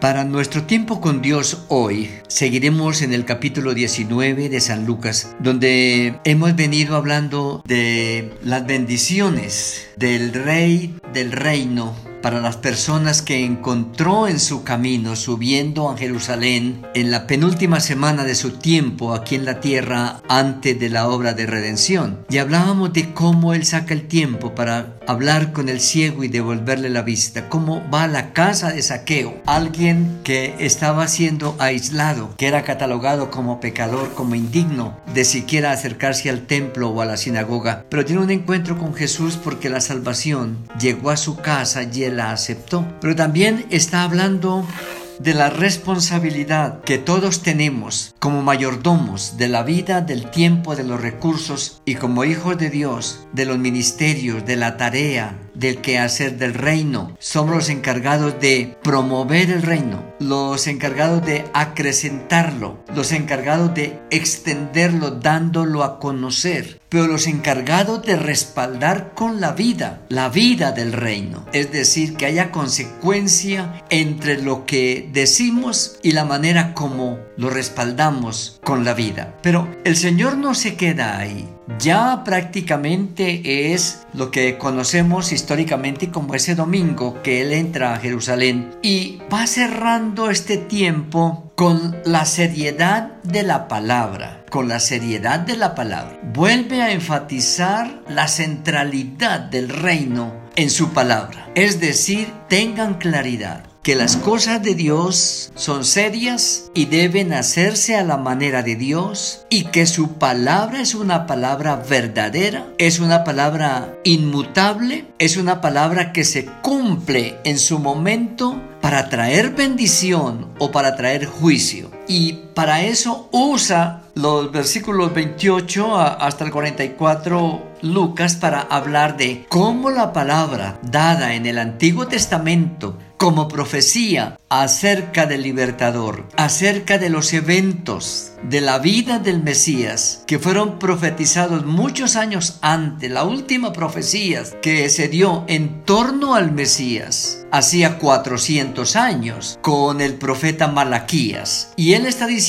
Para nuestro tiempo con Dios hoy, seguiremos en el capítulo 19 de San Lucas, donde hemos venido hablando de las bendiciones del rey del reino para las personas que encontró en su camino subiendo a Jerusalén en la penúltima semana de su tiempo aquí en la tierra antes de la obra de redención. Y hablábamos de cómo Él saca el tiempo para hablar con el ciego y devolverle la vista, cómo va a la casa de saqueo, alguien que estaba siendo aislado, que era catalogado como pecador, como indigno de siquiera acercarse al templo o a la sinagoga, pero tiene un encuentro con Jesús porque la salvación llegó a su casa y la aceptó. Pero también está hablando de la responsabilidad que todos tenemos como mayordomos de la vida, del tiempo, de los recursos y como hijos de Dios, de los ministerios, de la tarea, del quehacer del reino. Somos los encargados de promover el reino, los encargados de acrecentarlo, los encargados de extenderlo, dándolo a conocer, pero los encargados de respaldar con la vida, la vida del reino. Es decir, que haya consecuencia entre lo que decimos y la manera como lo respaldamos con la vida. Pero el Señor no se queda ahí ya prácticamente es lo que conocemos históricamente como ese domingo que él entra a Jerusalén y va cerrando este tiempo con la seriedad de la palabra, con la seriedad de la palabra. Vuelve a enfatizar la centralidad del reino en su palabra. Es decir, tengan claridad que las cosas de Dios son serias y deben hacerse a la manera de Dios y que su palabra es una palabra verdadera, es una palabra inmutable, es una palabra que se cumple en su momento para traer bendición o para traer juicio. Y para eso usa los versículos 28 hasta el 44 Lucas para hablar de cómo la palabra dada en el Antiguo Testamento como profecía acerca del libertador, acerca de los eventos de la vida del Mesías que fueron profetizados muchos años antes, la última profecía que se dio en torno al Mesías, hacía 400 años con el profeta Malaquías. Y él está diciendo,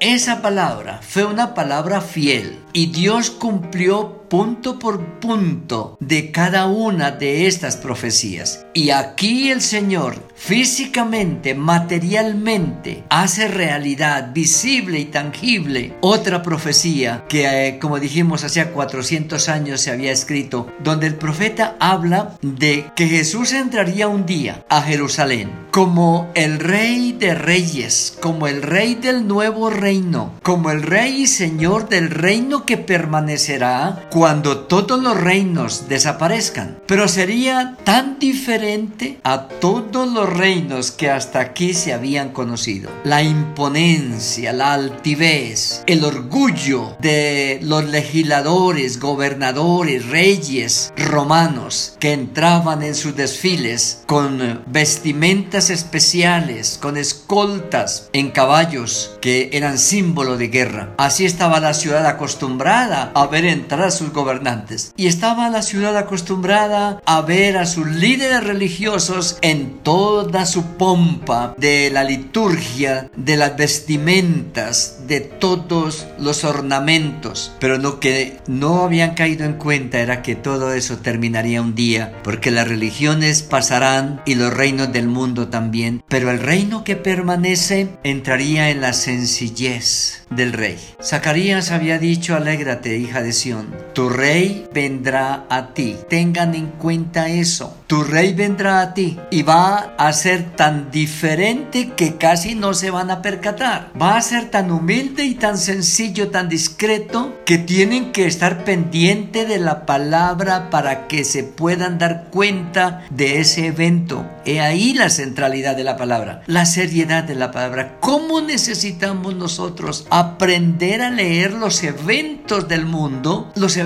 esa palabra fue una palabra fiel y Dios cumplió punto por punto de cada una de estas profecías. Y aquí el Señor físicamente, materialmente, hace realidad visible y tangible otra profecía que, eh, como dijimos, hacía 400 años se había escrito, donde el profeta habla de que Jesús entraría un día a Jerusalén como el rey de reyes, como el rey del nuevo reino, como el rey y señor del reino que permanecerá cuando todos los reinos desaparezcan. Pero sería tan diferente a todos los reinos que hasta aquí se habían conocido. La imponencia, la altivez, el orgullo de los legisladores, gobernadores, reyes romanos que entraban en sus desfiles con vestimentas especiales, con escoltas en caballos que eran símbolo de guerra. Así estaba la ciudad acostumbrada a ver entrar a sus gobernadores y estaba la ciudad acostumbrada a ver a sus líderes religiosos en toda su pompa de la liturgia, de las vestimentas, de todos los ornamentos. Pero lo que no habían caído en cuenta era que todo eso terminaría un día, porque las religiones pasarán y los reinos del mundo también. Pero el reino que permanece entraría en la sencillez del rey. Zacarías había dicho, alégrate, hija de Sión, tu rey vendrá a ti. Tengan en cuenta eso. Tu rey vendrá a ti y va a ser tan diferente que casi no se van a percatar. Va a ser tan humilde y tan sencillo, tan discreto, que tienen que estar pendiente de la palabra para que se puedan dar cuenta de ese evento. He ahí la centralidad de la palabra, la seriedad de la palabra. ¿Cómo necesitamos nosotros aprender a leer los eventos del mundo, los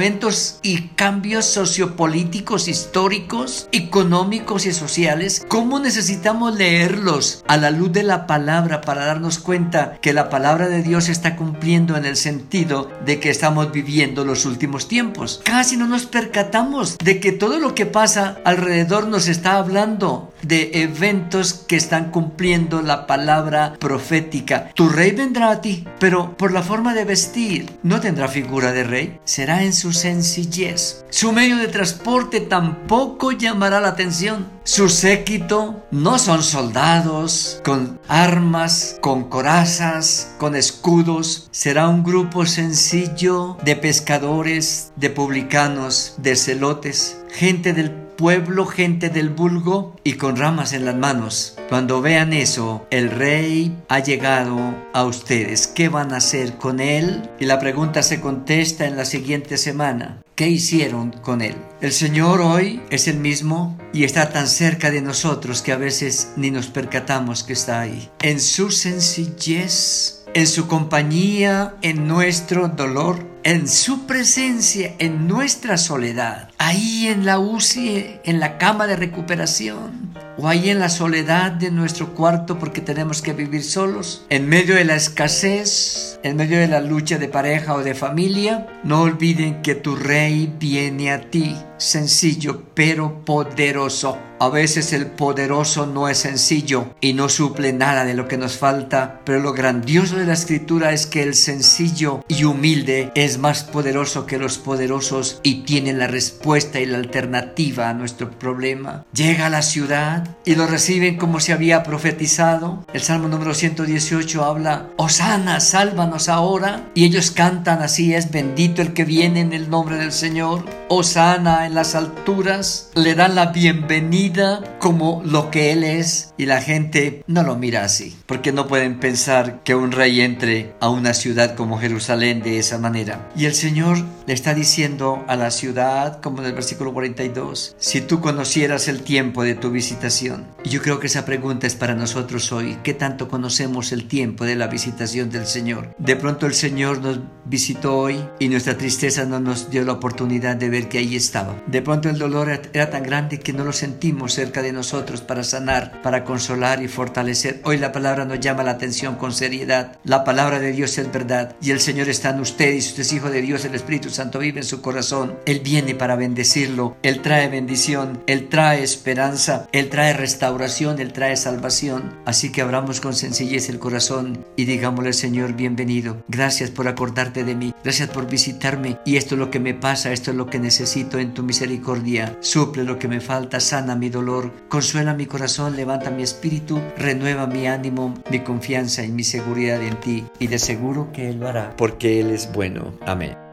y cambios sociopolíticos, históricos, económicos y sociales, ¿cómo necesitamos leerlos a la luz de la palabra para darnos cuenta que la palabra de Dios está cumpliendo en el sentido de que estamos viviendo los últimos tiempos? Casi no nos percatamos de que todo lo que pasa alrededor nos está hablando de eventos que están cumpliendo la palabra profética. Tu rey vendrá a ti, pero por la forma de vestir no tendrá figura de rey, será en su sencillez. Su medio de transporte tampoco llamará la atención. Su séquito no son soldados con armas, con corazas, con escudos. Será un grupo sencillo de pescadores, de publicanos, de celotes, gente del pueblo, gente del vulgo y con ramas en las manos. Cuando vean eso, el rey ha llegado a ustedes. ¿Qué van a hacer con él? Y la pregunta se contesta en la siguiente semana. ¿Qué hicieron con él? El Señor hoy es el mismo y está tan cerca de nosotros que a veces ni nos percatamos que está ahí. En su sencillez, en su compañía, en nuestro dolor, en su presencia, en nuestra soledad, ahí en la UCI, en la cama de recuperación, o ahí en la soledad de nuestro cuarto porque tenemos que vivir solos, en medio de la escasez, en medio de la lucha de pareja o de familia, no olviden que tu rey viene a ti, sencillo pero poderoso. A veces el poderoso no es sencillo y no suple nada de lo que nos falta, pero lo grandioso de la escritura es que el sencillo y humilde es más poderoso que los poderosos y tiene la respuesta y la alternativa a nuestro problema. Llega a la ciudad y lo reciben como se había profetizado. El Salmo número 118 habla, Osana, sálvanos ahora. Y ellos cantan así es, bendito el que viene en el nombre del Señor. Osana en las alturas, le dan la bienvenida como lo que Él es y la gente no lo mira así, porque no pueden pensar que un rey entre a una ciudad como Jerusalén de esa manera. Y el Señor le está diciendo a la ciudad, como en el versículo 42, si tú conocieras el tiempo de tu visitación. Y yo creo que esa pregunta es para nosotros hoy, ¿qué tanto conocemos el tiempo de la visitación del Señor? De pronto el Señor nos visitó hoy y nuestra tristeza no nos dio la oportunidad de ver que ahí estaba. De pronto el dolor era tan grande que no lo sentimos cerca de nosotros para sanar, para consolar y fortalecer. Hoy la palabra nos llama la atención con seriedad. La palabra de Dios es verdad y el Señor está en usted y usted es hijo de Dios, el Espíritu Santo vive en su corazón. Él viene para bendecirlo, Él trae bendición, Él trae esperanza, Él trae restauración, Él trae salvación. Así que abramos con sencillez el corazón y digámosle Señor, bienvenido. Gracias por acordarte de mí, gracias por visitarme y esto es lo que me pasa, esto es lo que necesito en tu misericordia. Suple lo que me falta, sana mi dolor, consuela mi corazón, levanta mi espíritu, renueva mi ánimo, mi confianza y mi seguridad en ti y de seguro que Él lo hará porque Él es bueno. Amén.